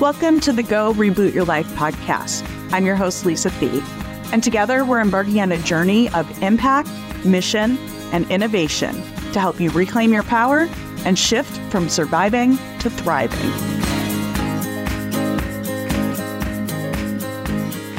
Welcome to the Go Reboot Your Life podcast. I'm your host, Lisa Thie, and together we're embarking on a journey of impact, mission, and innovation to help you reclaim your power and shift from surviving to thriving.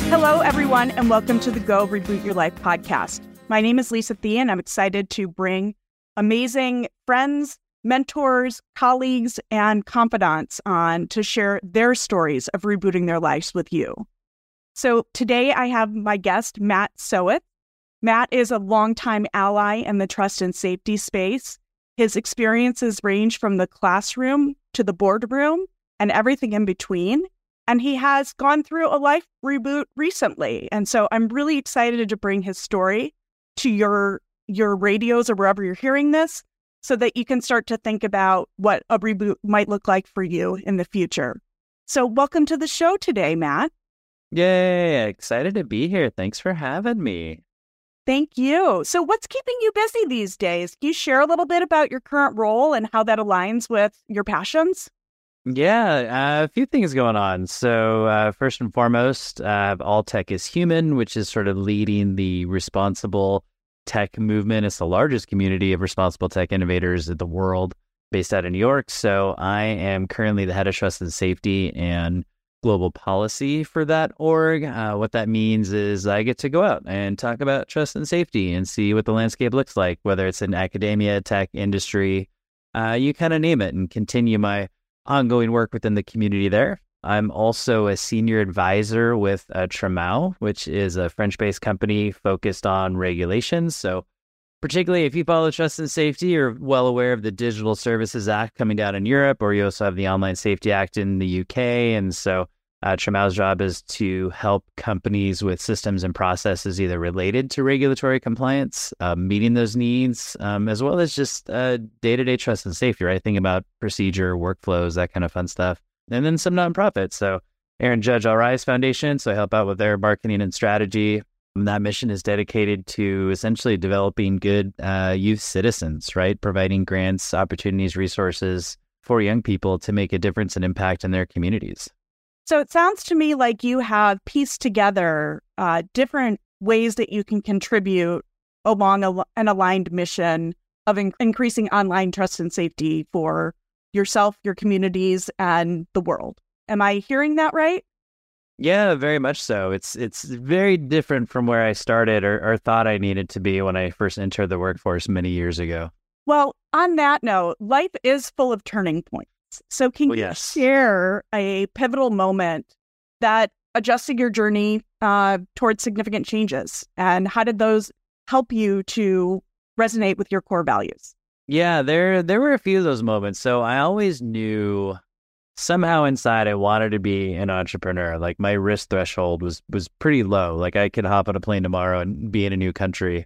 Hello, everyone, and welcome to the Go Reboot Your Life podcast. My name is Lisa Thie, and I'm excited to bring amazing friends, mentors, colleagues, and confidants on to share their stories of rebooting their lives with you. So today I have my guest, Matt Soeth. Matt is a longtime ally in the trust and safety space. His experiences range from the classroom to the boardroom and everything in between. And he has gone through a life reboot recently. And so I'm really excited to bring his story to your your radios or wherever you're hearing this so that you can start to think about what a reboot might look like for you in the future. So, welcome to the show today, Matt. Yay, excited to be here. Thanks for having me. Thank you. So, what's keeping you busy these days? Can you share a little bit about your current role and how that aligns with your passions? Yeah, uh, a few things going on. So, uh, first and foremost, uh, All Tech is Human, which is sort of leading the responsible tech movement. It's the largest community of responsible tech innovators in the world based out of New York. So I am currently the head of trust and safety and global policy for that org. Uh, what that means is I get to go out and talk about trust and safety and see what the landscape looks like, whether it's in academia, tech, industry, uh, you kind of name it, and continue my ongoing work within the community there. I'm also a senior advisor with uh, Tremau, which is a French based company focused on regulations. So, particularly if you follow trust and safety, you're well aware of the Digital Services Act coming down in Europe, or you also have the Online Safety Act in the UK. And so, uh, Tremau's job is to help companies with systems and processes either related to regulatory compliance, uh, meeting those needs, um, as well as just day to day trust and safety, right? Think about procedure, workflows, that kind of fun stuff and then some nonprofits. So Aaron Judge All Rise Foundation, so I help out with their marketing and strategy. And that mission is dedicated to essentially developing good uh, youth citizens, right? Providing grants, opportunities, resources for young people to make a difference and impact in their communities. So it sounds to me like you have pieced together uh, different ways that you can contribute along a, an aligned mission of in- increasing online trust and safety for yourself, your communities, and the world. Am I hearing that right? Yeah, very much so. It's it's very different from where I started or, or thought I needed to be when I first entered the workforce many years ago. Well, on that note, life is full of turning points. So can well, yes. you share a pivotal moment that adjusted your journey uh, towards significant changes? And how did those help you to resonate with your core values? Yeah, there there were a few of those moments. So I always knew somehow inside I wanted to be an entrepreneur. Like my risk threshold was was pretty low. Like I could hop on a plane tomorrow and be in a new country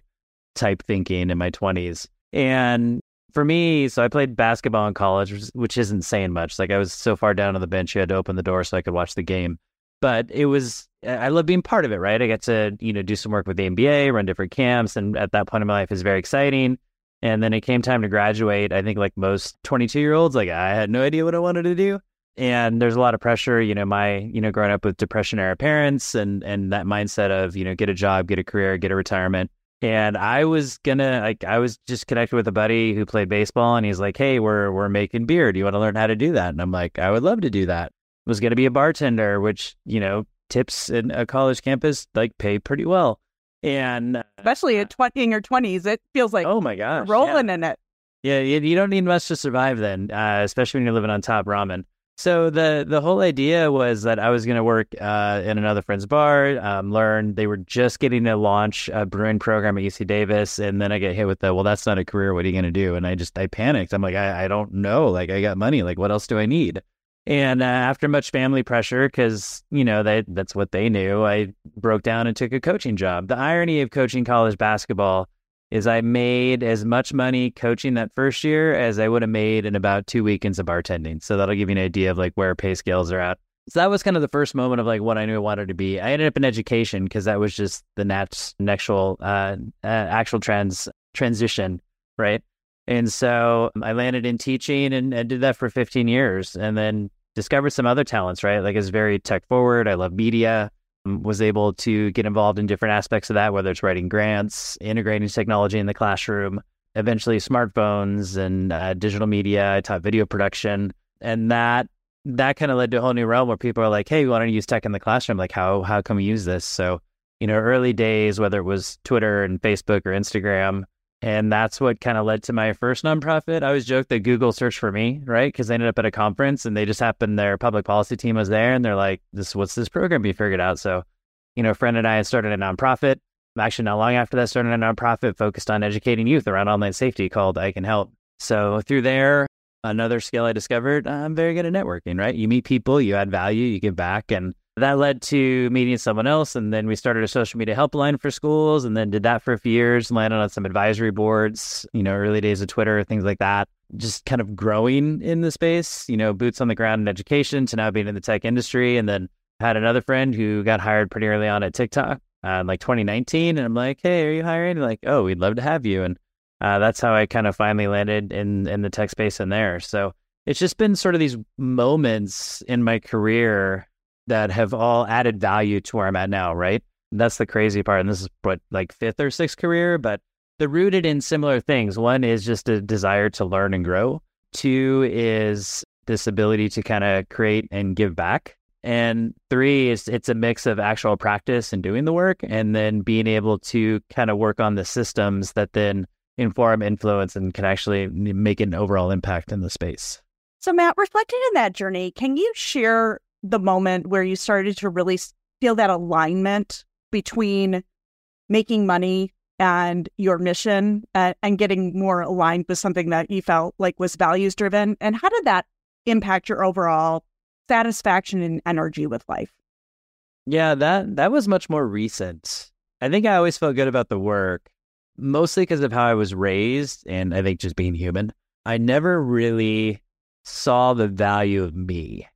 type thinking in my 20s. And for me, so I played basketball in college, which isn't saying much. Like I was so far down on the bench, you had to open the door so I could watch the game. But it was, I love being part of it, right? I get to, you know, do some work with the NBA, run different camps. And at that point in my life is very exciting. And then it came time to graduate. I think like most 22 year olds, like I had no idea what I wanted to do. And there's a lot of pressure, you know, my, you know, growing up with depression era parents and and that mindset of, you know, get a job, get a career, get a retirement. And I was gonna like I was just connected with a buddy who played baseball and he's like, Hey, we're we're making beer. Do you want to learn how to do that? And I'm like, I would love to do that. I was gonna be a bartender, which, you know, tips in a college campus like pay pretty well. And especially at 20 in your 20s, it feels like oh my gosh, rolling yeah. in it. Yeah, you, you, don't need much to survive then, uh, especially when you're living on top ramen. So the the whole idea was that I was going to work uh, in another friend's bar, um, learn. They were just getting to launch a brewing program at UC Davis, and then I get hit with the well, that's not a career. What are you going to do? And I just I panicked. I'm like, I, I don't know. Like I got money. Like what else do I need? And uh, after much family pressure, because you know they, that's what they knew, I broke down and took a coaching job. The irony of coaching college basketball is I made as much money coaching that first year as I would have made in about two weekends of bartending. So that'll give you an idea of like where pay scales are at. So that was kind of the first moment of like what I knew I wanted to be. I ended up in education because that was just the next actual uh, uh, actual trans transition, right? And so I landed in teaching and, and did that for 15 years. And then discovered some other talents, right? Like it's very tech forward. I love media. Um, was able to get involved in different aspects of that, whether it's writing grants, integrating technology in the classroom, eventually smartphones and uh, digital media. I taught video production, and that that kind of led to a whole new realm where people are like, "Hey, we want to use tech in the classroom. Like, how how can we use this?" So, you know, early days, whether it was Twitter and Facebook or Instagram, and that's what kind of led to my first nonprofit. I always joke that Google searched for me, right? Because they ended up at a conference and they just happened, their public policy team was there and they're like, this, what's this program be figured out? So, you know, a friend and I started a nonprofit. Actually, not long after that, started a nonprofit focused on educating youth around online safety called I Can Help. So through there, another skill I discovered, I'm very good at networking, right? You meet people, you add value, you give back. And that led to meeting someone else. And then we started a social media helpline for schools and then did that for a few years, landed on some advisory boards, you know, early days of Twitter, things like that. Just kind of growing in the space, you know, boots on the ground in education to now being in the tech industry. And then had another friend who got hired pretty early on at TikTok uh, in like 2019. And I'm like, hey, are you hiring? like, oh, we'd love to have you. And uh, that's how I kind of finally landed in in the tech space in there. So it's just been sort of these moments in my career that have all added value to where I'm at now, right? That's the crazy part. And this is what like fifth or sixth career, but they're rooted in similar things. One is just a desire to learn and grow. Two is this ability to kind of create and give back. And three is it's a mix of actual practice and doing the work and then being able to kind of work on the systems that then inform, influence, and can actually make an overall impact in the space. So, Matt, reflecting on that journey, can you share the moment where you started to really feel that alignment between making money and your mission and getting more aligned with something that you felt like was values driven? And how did that impact your overall satisfaction and energy with life? Yeah, that that was much more recent. I think I always felt good about the work, mostly because of how I was raised and I think just being human. I never really saw the value of me.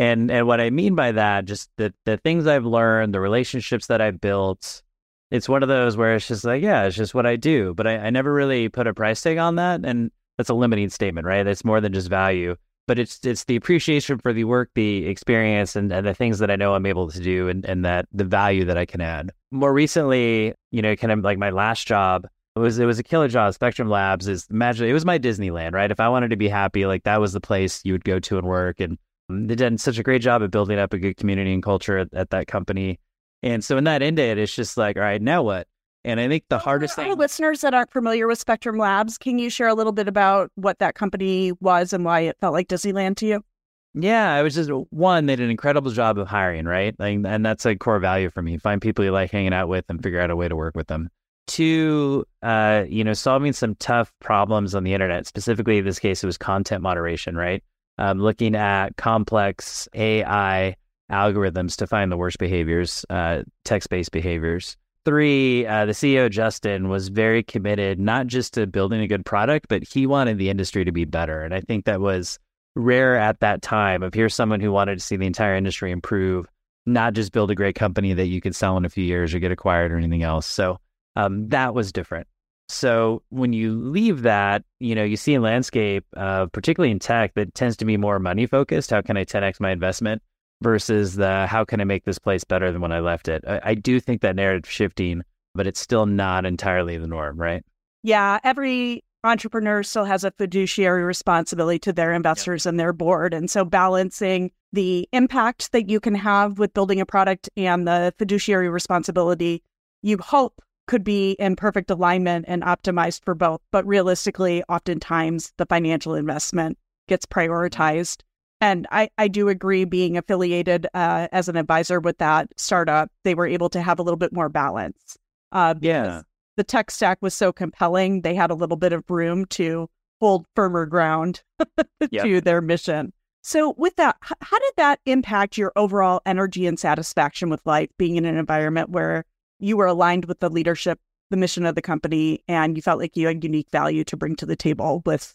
And and what I mean by that, just the the things I've learned, the relationships that I've built, it's one of those where it's just like, yeah, it's just what I do. But I, I never really put a price tag on that. And that's a limiting statement, right? It's more than just value. But it's it's the appreciation for the work, the experience and, and the things that I know I'm able to do and, and that the value that I can add. More recently, you know, kind of like my last job, it was it was a killer job. Spectrum Labs is imagine it was my Disneyland, right? If I wanted to be happy, like that was the place you would go to and work. And they did such a great job of building up a good community and culture at, at that company. And so in that end date, it's just like, all right, now what? And I think the hardest For thing. listeners that aren't familiar with Spectrum Labs, can you share a little bit about what that company was and why it felt like Disneyland to you? Yeah, I was just one. They did an incredible job of hiring, right? Like, and that's a core value for me. Find people you like hanging out with and figure out a way to work with them. Two, uh, you know, solving some tough problems on the internet. Specifically, in this case, it was content moderation, right? Um, looking at complex AI algorithms to find the worst behaviors, uh, text based behaviors. Three, uh, the CEO, Justin, was very committed not just to building a good product, but he wanted the industry to be better. And I think that was rare at that time of here's someone who wanted to see the entire industry improve, not just build a great company that you could sell in a few years or get acquired or anything else. So um, that was different. So when you leave that, you know, you see a landscape, uh, particularly in tech, that tends to be more money focused. How can I 10x my investment versus the how can I make this place better than when I left it? I, I do think that narrative shifting, but it's still not entirely the norm, right? Yeah, every entrepreneur still has a fiduciary responsibility to their investors and their board. And so balancing the impact that you can have with building a product and the fiduciary responsibility you hope could be in perfect alignment and optimized for both. But realistically, oftentimes the financial investment gets prioritized. And I, I do agree, being affiliated uh, as an advisor with that startup, they were able to have a little bit more balance. Uh, yeah. The tech stack was so compelling, they had a little bit of room to hold firmer ground yep. to their mission. So, with that, how did that impact your overall energy and satisfaction with life being in an environment where you were aligned with the leadership, the mission of the company, and you felt like you had unique value to bring to the table with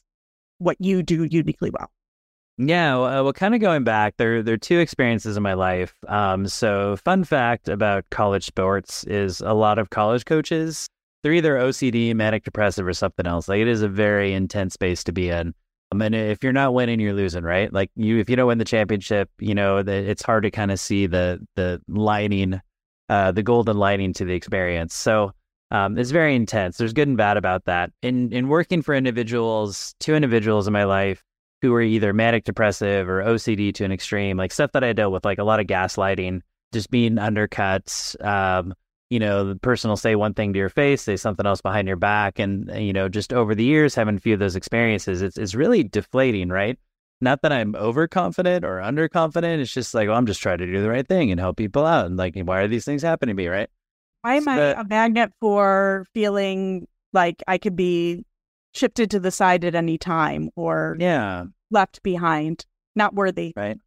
what you do uniquely well. Yeah, well, uh, well, kind of going back, there there are two experiences in my life. Um, so, fun fact about college sports is a lot of college coaches they're either OCD, manic depressive, or something else. Like it is a very intense space to be in. Um, and if you're not winning, you're losing, right? Like you, if you don't win the championship, you know, the, it's hard to kind of see the the lining, uh, the golden lining to the experience. So um, it's very intense. There's good and bad about that. In in working for individuals, two individuals in my life who were either manic depressive or OCD to an extreme, like stuff that I dealt with, like a lot of gaslighting, just being undercut. Um, you know, the person will say one thing to your face, say something else behind your back, and you know, just over the years having a few of those experiences, it's it's really deflating, right? Not that I'm overconfident or underconfident. It's just like, well, I'm just trying to do the right thing and help people out. And like, why are these things happening to me, right? Why am I a magnet for feeling like I could be shifted to the side at any time or yeah left behind, not worthy? Right.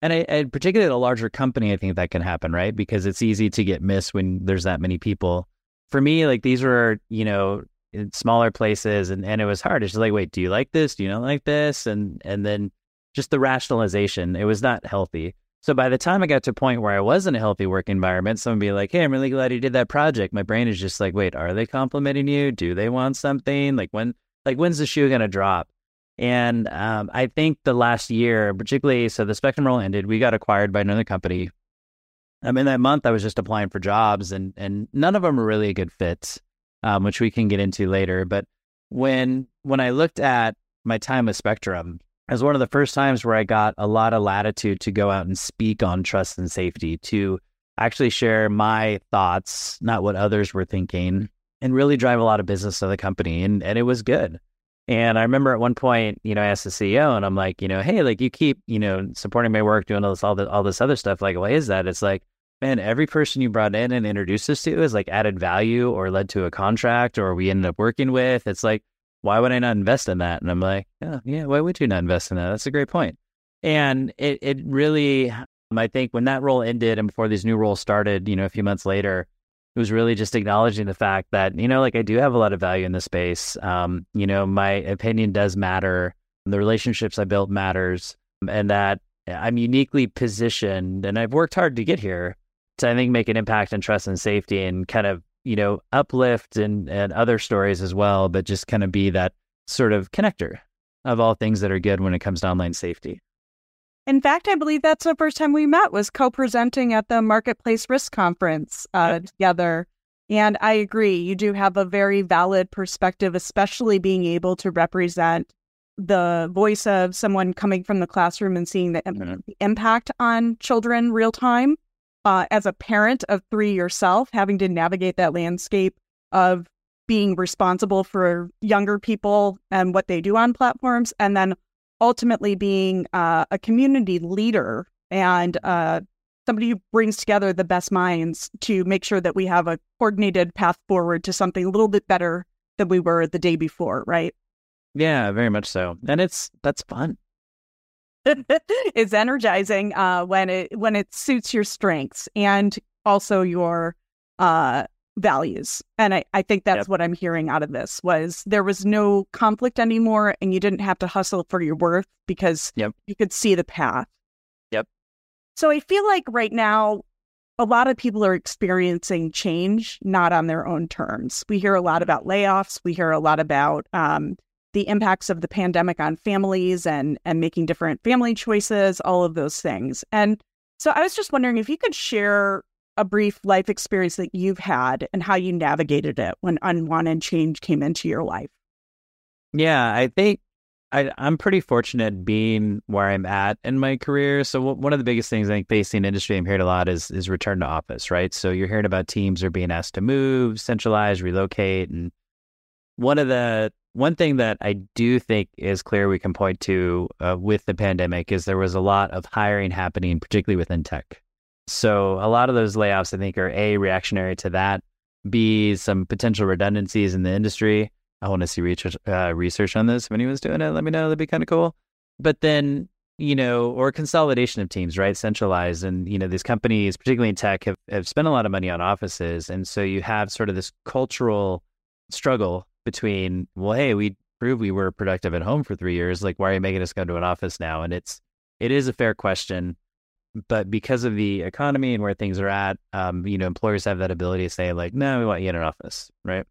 And, I, and particularly at a larger company, I think that can happen, right? Because it's easy to get missed when there's that many people. For me, like these were, you know, in smaller places, and, and it was hard. It's just like, wait, do you like this? Do you not like this? And and then just the rationalization, it was not healthy. So by the time I got to a point where I was in a healthy work environment, someone would be like, "Hey, I'm really glad you did that project." My brain is just like, "Wait, are they complimenting you? Do they want something? Like when, like when's the shoe gonna drop?" And um, I think the last year, particularly, so the Spectrum role ended. We got acquired by another company. I mean, that month I was just applying for jobs, and and none of them were really a good fit, um, which we can get into later. But when when I looked at my time with Spectrum, it was one of the first times where I got a lot of latitude to go out and speak on trust and safety, to actually share my thoughts, not what others were thinking, and really drive a lot of business to the company. And and it was good. And I remember at one point, you know, I asked the CEO and I'm like, you know, hey, like you keep, you know, supporting my work, doing all this, all this, all this other stuff. Like, why is that? It's like, man, every person you brought in and introduced us to is like added value or led to a contract or we ended up working with. It's like, why would I not invest in that? And I'm like, yeah, yeah, why would you not invest in that? That's a great point. And it, it really, I think when that role ended and before these new roles started, you know, a few months later, it was really just acknowledging the fact that you know like i do have a lot of value in this space um, you know my opinion does matter the relationships i built matters and that i'm uniquely positioned and i've worked hard to get here to i think make an impact on trust and safety and kind of you know uplift and and other stories as well but just kind of be that sort of connector of all things that are good when it comes to online safety in fact, I believe that's the first time we met was co-presenting at the Marketplace Risk Conference uh, yep. together. And I agree, you do have a very valid perspective, especially being able to represent the voice of someone coming from the classroom and seeing the, mm-hmm. the impact on children real time. Uh, as a parent of three yourself, having to navigate that landscape of being responsible for younger people and what they do on platforms, and then ultimately being uh, a community leader and uh, somebody who brings together the best minds to make sure that we have a coordinated path forward to something a little bit better than we were the day before, right? Yeah, very much so. And it's that's fun. It's energizing uh, when it when it suits your strengths and also your uh, values. And I, I think that's yep. what I'm hearing out of this was there was no conflict anymore and you didn't have to hustle for your worth because yep. you could see the path. Yep. So I feel like right now a lot of people are experiencing change not on their own terms. We hear a lot about layoffs. We hear a lot about um, the impacts of the pandemic on families and and making different family choices, all of those things. And so I was just wondering if you could share a brief life experience that you've had and how you navigated it when unwanted change came into your life. Yeah, I think I, am pretty fortunate being where I'm at in my career. So w- one of the biggest things I think facing industry I'm hearing a lot is is return to office, right? So you're hearing about teams are being asked to move, centralize, relocate, and one of the one thing that I do think is clear we can point to uh, with the pandemic is there was a lot of hiring happening, particularly within tech. So a lot of those layoffs, I think, are a reactionary to that. B some potential redundancies in the industry. I want to see research uh, research on this. If anyone's doing it, let me know. That'd be kind of cool. But then you know, or consolidation of teams, right? Centralized. And, you know, these companies, particularly in tech, have, have spent a lot of money on offices. And so you have sort of this cultural struggle between, well, hey, we proved we were productive at home for three years. Like, why are you making us go to an office now? And it's, it is a fair question but because of the economy and where things are at, um, you know, employers have that ability to say like, no, we want you in an office, right?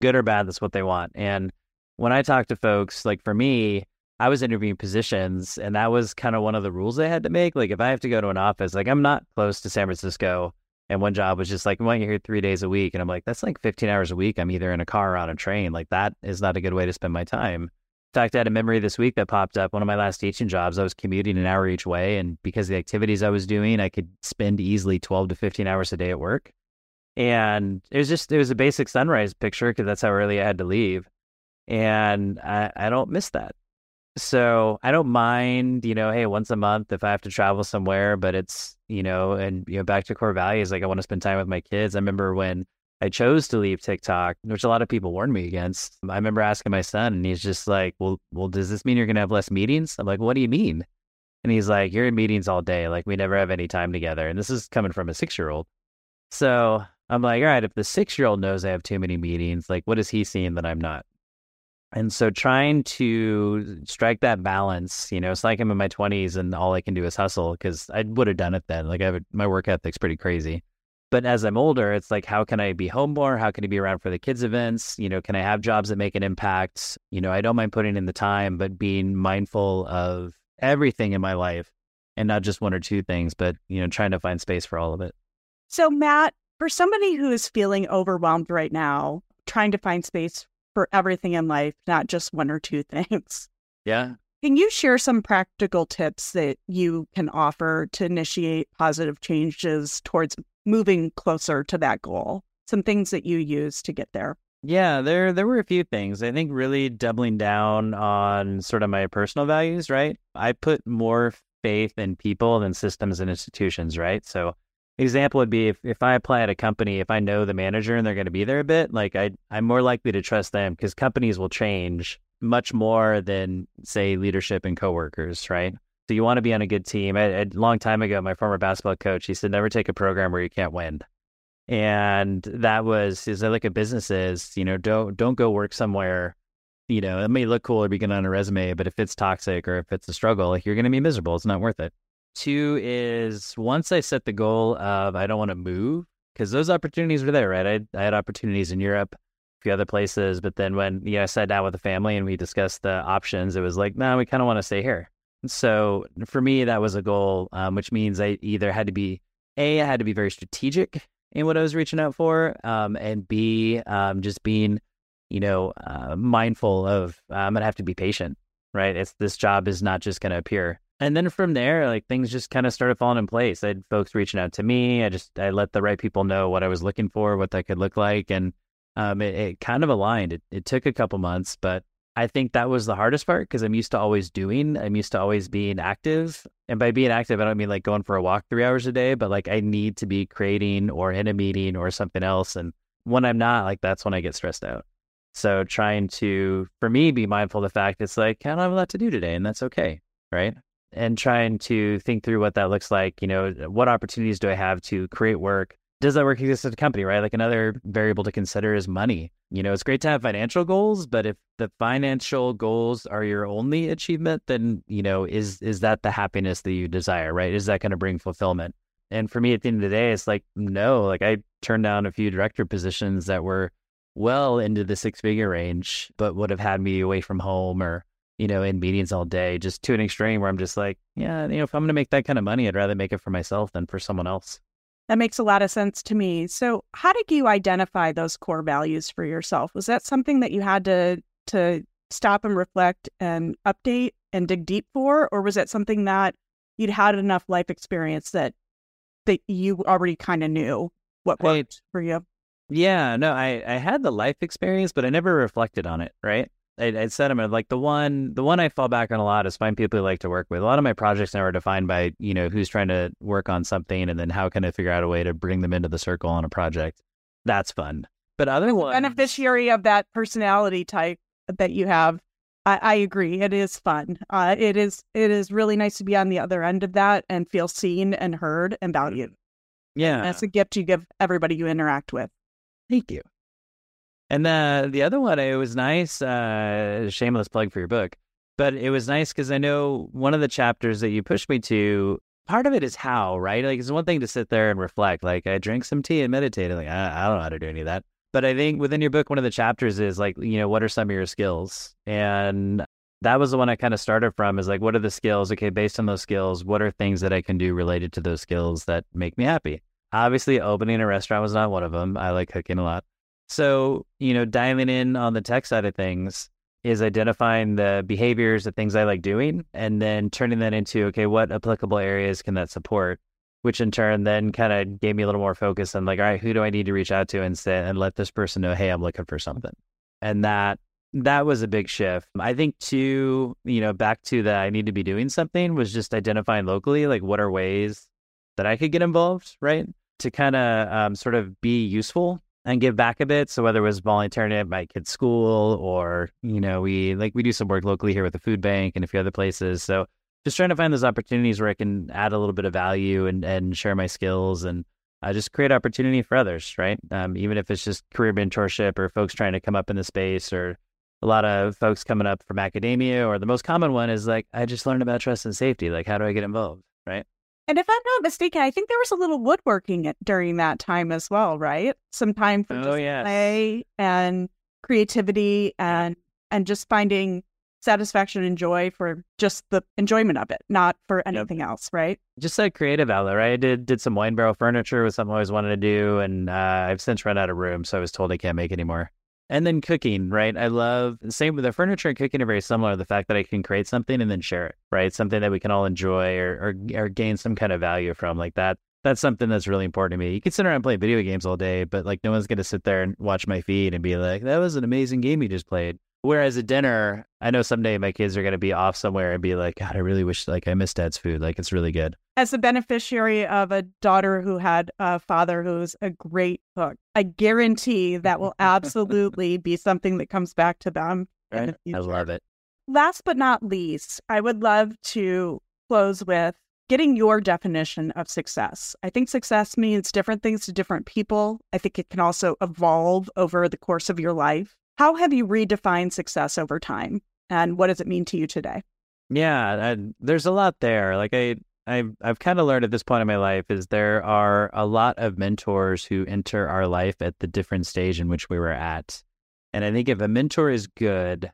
Good or bad, that's what they want. And when I talk to folks, like for me, I was interviewing positions, and that was kind of one of the rules I had to make. Like, if I have to go to an office, like I'm not close to San Francisco, and one job was just like, "We want you here three days a week," and I'm like, "That's like 15 hours a week. I'm either in a car or on a train. Like, that is not a good way to spend my time." In fact, I had a memory this week that popped up. One of my last teaching jobs, I was commuting an hour each way, and because the activities I was doing, I could spend easily 12 to 15 hours a day at work. And it was just it was a basic sunrise picture because that's how early I had to leave, and I, I don't miss that. So I don't mind, you know, hey, once a month if I have to travel somewhere, but it's, you know, and you know, back to core values, like I want to spend time with my kids. I remember when I chose to leave TikTok, which a lot of people warned me against. I remember asking my son, and he's just like, "Well, well, does this mean you're gonna have less meetings?" I'm like, "What do you mean?" And he's like, "You're in meetings all day. Like we never have any time together." And this is coming from a six year old. So I'm like, all right, if the six year old knows I have too many meetings, like what is he seeing that I'm not? And so trying to strike that balance, you know, it's like I'm in my 20s and all I can do is hustle because I would have done it then. Like I have, my work ethic's pretty crazy. But as I'm older, it's like, how can I be home more? How can I be around for the kids' events? You know, can I have jobs that make an impact? You know, I don't mind putting in the time, but being mindful of everything in my life and not just one or two things, but, you know, trying to find space for all of it. So, Matt, for somebody who is feeling overwhelmed right now, trying to find space for everything in life, not just one or two things. Yeah. Can you share some practical tips that you can offer to initiate positive changes towards moving closer to that goal? Some things that you use to get there. Yeah, there there were a few things. I think really doubling down on sort of my personal values, right? I put more faith in people than systems and institutions, right? So example would be if, if I apply at a company, if I know the manager and they're going to be there a bit, like I, I'm more likely to trust them because companies will change much more than say leadership and coworkers, right? So you want to be on a good team. A, long time ago, my former basketball coach, he said, never take a program where you can't win. And that was, is I look at businesses, you know, don't, don't go work somewhere, you know, it may look cool or be good on a resume, but if it's toxic or if it's a struggle, like you're going to be miserable. It's not worth it. Two is once I set the goal of I don't want to move because those opportunities were there, right? I, I had opportunities in Europe, a few other places, but then when you know I sat down with the family and we discussed the options, it was like, no, we kind of want to stay here. So for me, that was a goal, um, which means I either had to be a I had to be very strategic in what I was reaching out for, um, and b um, just being you know uh, mindful of I'm gonna have to be patient, right? It's this job is not just gonna appear. And then from there, like things just kind of started falling in place. I had folks reaching out to me. I just I let the right people know what I was looking for, what that could look like, and um, it, it kind of aligned. It, it took a couple months, but I think that was the hardest part because I'm used to always doing. I'm used to always being active, and by being active, I don't mean like going for a walk three hours a day, but like I need to be creating or in a meeting or something else. And when I'm not, like that's when I get stressed out. So trying to, for me, be mindful of the fact it's like I don't have a lot to do today, and that's okay, right? And trying to think through what that looks like. You know, what opportunities do I have to create work? Does that work exist at a company, right? Like another variable to consider is money. You know, it's great to have financial goals, but if the financial goals are your only achievement, then, you know, is is that the happiness that you desire, right? Is that going to bring fulfillment? And for me at the end of the day, it's like, no, like I turned down a few director positions that were well into the six figure range, but would have had me away from home or you know, in meetings all day, just to an extreme where I'm just like, yeah, you know, if I'm going to make that kind of money, I'd rather make it for myself than for someone else. That makes a lot of sense to me. So, how did you identify those core values for yourself? Was that something that you had to to stop and reflect and update and dig deep for, or was it something that you'd had enough life experience that that you already kind of knew what worked I, for you? Yeah, no, I I had the life experience, but I never reflected on it. Right, I, I said them like the one the one I fall back on a lot is find people who like to work with. A lot of my projects now are defined by you know who's trying to work on something, and then how can I figure out a way to bring them into the circle on a project. That's fun. But other ones, beneficiary of that personality type that you have, I, I agree. It is fun. Uh, it is it is really nice to be on the other end of that and feel seen and heard and valued. Yeah, and that's a gift you give everybody you interact with. Thank you. And the the other one, it was nice. Uh, shameless plug for your book, but it was nice because I know one of the chapters that you pushed me to. Part of it is how, right? Like it's one thing to sit there and reflect. Like I drank some tea and meditated. Like I, I don't know how to do any of that. But I think within your book, one of the chapters is like, you know, what are some of your skills? And that was the one I kind of started from is like, what are the skills? Okay, based on those skills, what are things that I can do related to those skills that make me happy? Obviously, opening a restaurant was not one of them. I like cooking a lot. So, you know, dialing in on the tech side of things is identifying the behaviors, the things I like doing, and then turning that into, okay, what applicable areas can that support? Which in turn then kind of gave me a little more focus on like, all right, who do I need to reach out to and say, and let this person know, hey, I'm looking for something. And that that was a big shift. I think too, you know, back to that I need to be doing something was just identifying locally, like what are ways that I could get involved, right? To kind of um, sort of be useful and give back a bit. So whether it was volunteering at my kid's school or, you know, we like we do some work locally here with the food bank and a few other places. So just trying to find those opportunities where I can add a little bit of value and, and share my skills and uh, just create opportunity for others, right? Um, even if it's just career mentorship or folks trying to come up in the space or a lot of folks coming up from academia, or the most common one is like, I just learned about trust and safety. Like, how do I get involved? Right. And if I'm not mistaken, I think there was a little woodworking during that time as well, right? Some time for oh, yes. play and creativity and and just finding satisfaction and joy for just the enjoyment of it, not for anything yep. else, right? Just a creative outlet, right? I did did some wine barrel furniture was something I always wanted to do, and uh, I've since run out of room, so I was told I can't make anymore. And then cooking, right? I love same with the furniture and cooking are very similar. The fact that I can create something and then share it, right? Something that we can all enjoy or, or or gain some kind of value from, like that. That's something that's really important to me. You can sit around and play video games all day, but like no one's gonna sit there and watch my feed and be like, "That was an amazing game you just played." Whereas at dinner, I know someday my kids are going to be off somewhere and be like, God, I really wish like I miss dad's food. Like it's really good. As a beneficiary of a daughter who had a father who's a great cook, I guarantee that will absolutely be something that comes back to them. Right? I love it. Last but not least, I would love to close with getting your definition of success. I think success means different things to different people. I think it can also evolve over the course of your life. How have you redefined success over time? And what does it mean to you today? Yeah, I, there's a lot there. Like I, I've, I've kind of learned at this point in my life is there are a lot of mentors who enter our life at the different stage in which we were at. And I think if a mentor is good,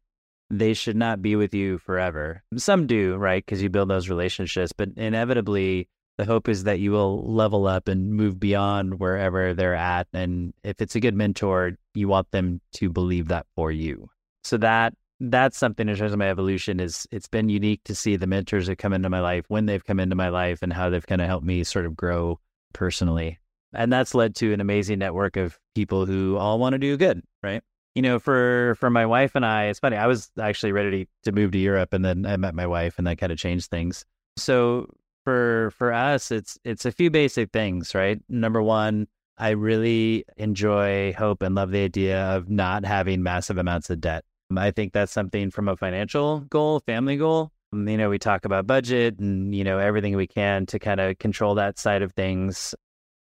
they should not be with you forever. Some do, right? Because you build those relationships, but inevitably, the hope is that you will level up and move beyond wherever they're at. And if it's a good mentor, you want them to believe that for you. So that that's something in terms of my evolution is it's been unique to see the mentors that come into my life when they've come into my life and how they've kind of helped me sort of grow personally. And that's led to an amazing network of people who all want to do good, right? You know, for for my wife and I, it's funny. I was actually ready to, move to Europe, and then I met my wife, and that kind of changed things. So for for us, it's it's a few basic things, right? Number one, I really enjoy, hope, and love the idea of not having massive amounts of debt. I think that's something from a financial goal, family goal. Um, you know, we talk about budget and you know everything we can to kind of control that side of things.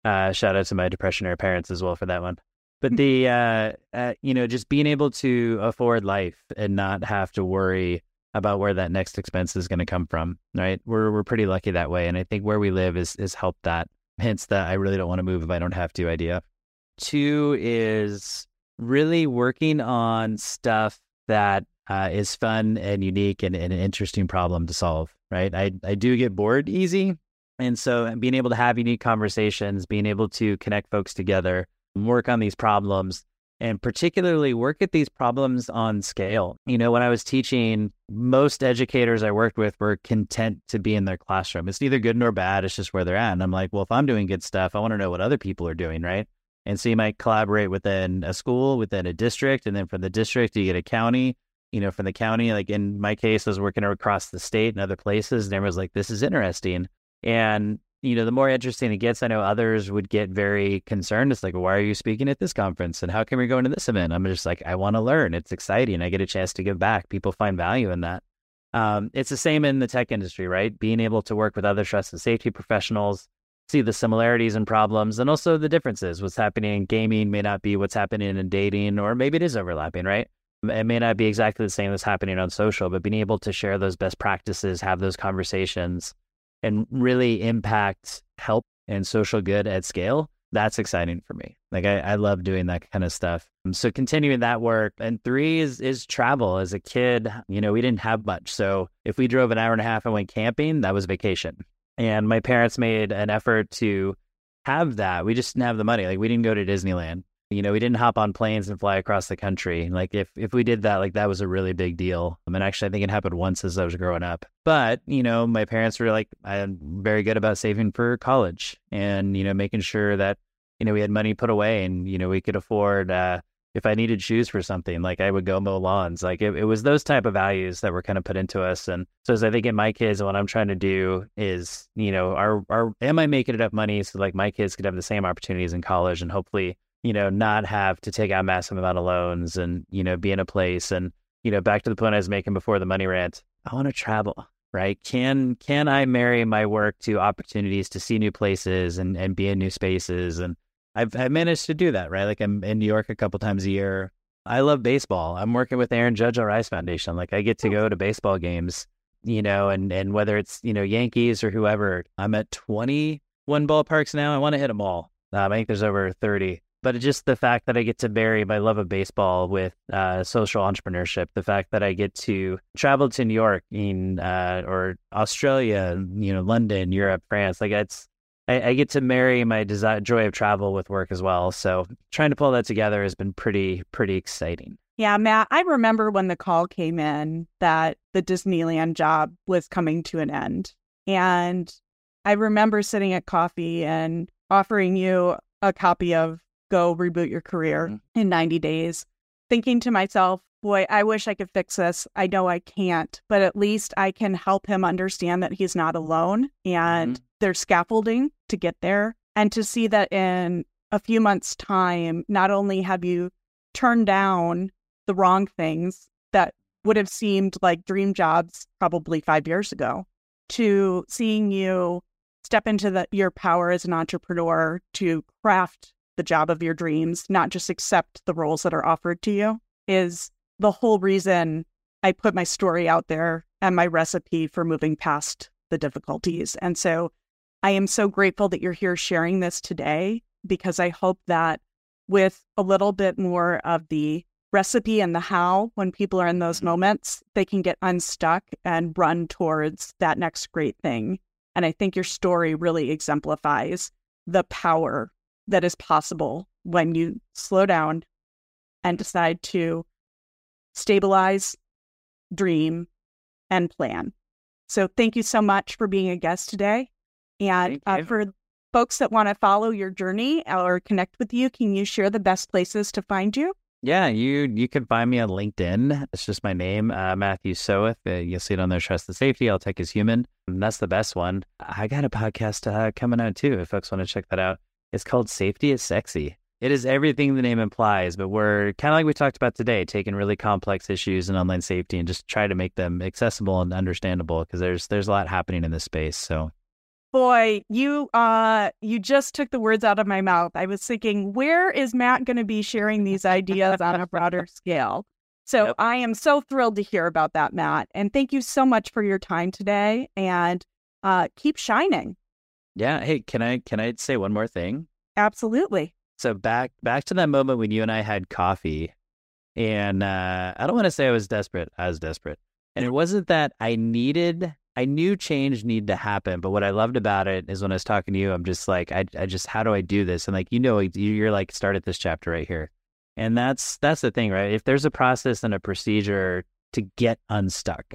Uh, shout out to my depression era parents as well for that one. But hmm. the uh, uh, you know just being able to afford life and not have to worry about where that next expense is going to come from, right? We're we're pretty lucky that way, and I think where we live is is helped that. Hence, that I really don't want to move if I don't have to. Idea. Two is really working on stuff that uh, is fun and unique and, and, an interesting problem to solve. Right? I I do get bored easy, and so being able to have unique conversations, being able to connect folks together, work on these problems and particularly work at these problems on scale. You know, when I was teaching, most educators I worked with were content to be in their classroom. It's neither good nor bad, it's just where they're at. And I'm like, well, if I'm doing good stuff, I want to know what other people are doing, right? And so you might collaborate within a school, within a district, and then from the district, you get a county. You know, from the county, like in my case, I was working across the state and other places, and everyone's like, this is interesting. And you know, the more interesting it gets, I know others would get very concerned. It's like, why are you speaking at this conference? And how can we go into this event? I'm just like, I want to learn. It's exciting. I get a chance to give back. People find value in that. Um, it's the same in the tech industry, right? Being able to work with other trust and safety professionals, see the similarities and problems, and also the differences. What's happening in gaming may not be what's happening in dating, or maybe it is overlapping, right? It may not be exactly the same as happening on social, but being able to share those best practices, have those conversations, and really impact help and social good at scale. that's exciting for me. Like I, I love doing that kind of stuff. Um, so continuing that work. And three is is travel. As a kid, you know, we didn't have much. So if we drove an hour and a half and went camping, that was vacation. And my parents made an effort to have that. We just didn't have the money. Like we didn't go to Disneyland. You know, we didn't hop on planes and fly across the country. Like if if we did that, like that was a really big deal. I mean, actually, I think it happened once as I was growing up. But you know, my parents were like, I'm very good about saving for college and you know making sure that you know we had money put away and you know we could afford. uh if I needed shoes for something, like I would go mow lawns. Like it, it was those type of values that were kind of put into us. And so as I think in my kids, what I'm trying to do is, you know, are are am I making enough money so like my kids could have the same opportunities in college and hopefully you know, not have to take out massive amount of loans and, you know, be in a place and, you know, back to the point I was making before the money rant. I want to travel, right? Can can I marry my work to opportunities to see new places and, and be in new spaces? And I've I've managed to do that, right? Like I'm in New York a couple times a year. I love baseball. I'm working with Aaron Judge All Rise Foundation. Like I get to go to baseball games, you know, and and whether it's, you know, Yankees or whoever, I'm at 21 ballparks now. I want to hit them all. Um, I think there's over 30 but just the fact that I get to marry my love of baseball with uh, social entrepreneurship, the fact that I get to travel to New York in, uh, or Australia, you know, London, Europe, France, like it's, I, I get to marry my desire, joy of travel with work as well. So trying to pull that together has been pretty, pretty exciting. Yeah, Matt, I remember when the call came in that the Disneyland job was coming to an end. And I remember sitting at coffee and offering you a copy of go reboot your career mm-hmm. in 90 days, thinking to myself, boy, I wish I could fix this. I know I can't, but at least I can help him understand that he's not alone and mm-hmm. there's scaffolding to get there. And to see that in a few months' time, not only have you turned down the wrong things that would have seemed like dream jobs probably five years ago, to seeing you step into the, your power as an entrepreneur to craft the job of your dreams, not just accept the roles that are offered to you, is the whole reason I put my story out there and my recipe for moving past the difficulties. And so I am so grateful that you're here sharing this today because I hope that with a little bit more of the recipe and the how, when people are in those mm-hmm. moments, they can get unstuck and run towards that next great thing. And I think your story really exemplifies the power that is possible when you slow down and decide to stabilize, dream, and plan. So, thank you so much for being a guest today. And uh, for folks that want to follow your journey or connect with you, can you share the best places to find you? Yeah, you you can find me on LinkedIn. It's just my name, uh, Matthew Soeth. Uh, you'll see it on there. Trust the safety. All Tech Is Human. And that's the best one. I got a podcast uh, coming out too. If folks want to check that out, it's called Safety is Sexy. It is everything the name implies, but we're kind of like we talked about today, taking really complex issues in online safety and just try to make them accessible and understandable because there's there's a lot happening in this space. So boy, you uh you just took the words out of my mouth. I was thinking, where is Matt going to be sharing these ideas on a broader scale? So yep. I am so thrilled to hear about that, Matt. And thank you so much for your time today and uh keep shining. Yeah. Hey, can I can I say one more thing? Absolutely. So back back to that moment when you and I had coffee, and uh, I don't want to say I was desperate. I was desperate, and it wasn't that I needed. I knew change needed to happen, but what I loved about it is when I was talking to you, I'm just like, I, I just, how do I do this? And like, you know, you're like, start at this chapter right here, and that's that's the thing, right? If there's a process and a procedure to get unstuck,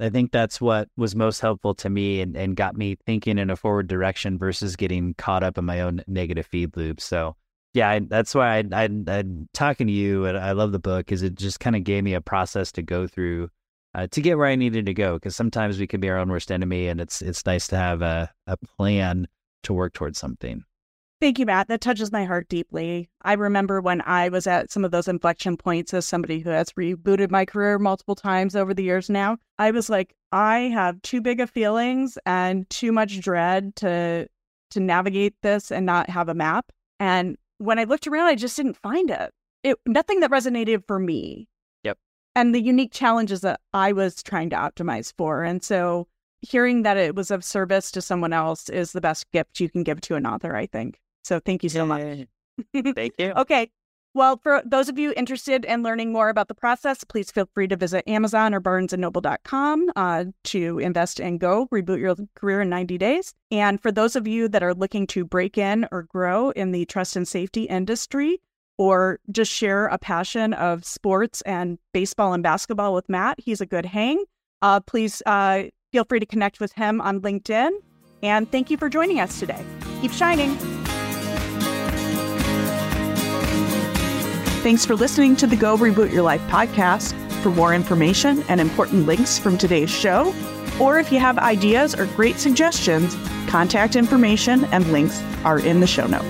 I think that's what was most helpful to me and, and got me thinking in a forward direction versus getting caught up in my own negative feed loop. So, yeah, I, that's why I, I, am talking to you and I love the book because it just kind of gave me a process to go through uh, to get where I needed to go. Because sometimes we can be our own worst enemy, and it's it's nice to have a, a plan to work towards something. Thank you, Matt. That touches my heart deeply. I remember when I was at some of those inflection points as somebody who has rebooted my career multiple times over the years now. I was like, I have too big of feelings and too much dread to to navigate this and not have a map. And when I looked around, I just didn't find it. It nothing that resonated for me. Yep. And the unique challenges that I was trying to optimize for. And so hearing that it was of service to someone else is the best gift you can give to an author, I think. So thank you so much. Thank you. okay. Well, for those of you interested in learning more about the process, please feel free to visit Amazon or barnesandnoble.com uh, to invest and go, reboot your career in 90 days. And for those of you that are looking to break in or grow in the trust and safety industry, or just share a passion of sports and baseball and basketball with Matt, he's a good hang. Uh, please uh, feel free to connect with him on LinkedIn. And thank you for joining us today. Keep shining. Thanks for listening to the Go Reboot Your Life podcast. For more information and important links from today's show, or if you have ideas or great suggestions, contact information and links are in the show notes.